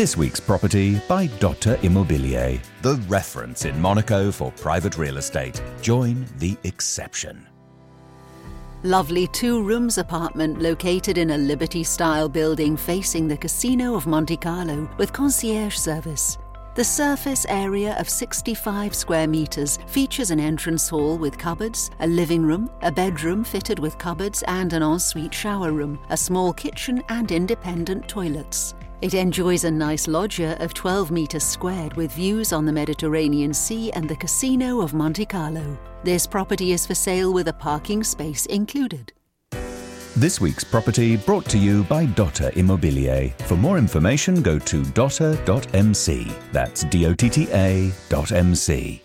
This week's property by Dotta Immobilier, the reference in Monaco for private real estate. Join the exception. Lovely two rooms apartment located in a Liberty style building facing the Casino of Monte Carlo with concierge service. The surface area of 65 square metres features an entrance hall with cupboards, a living room, a bedroom fitted with cupboards and an ensuite shower room, a small kitchen, and independent toilets. It enjoys a nice loggia of 12 metres squared with views on the Mediterranean Sea and the Casino of Monte Carlo. This property is for sale with a parking space included. This week's property brought to you by Dotta Immobilier. For more information, go to dotta.mc. That's D O T T A dot MC.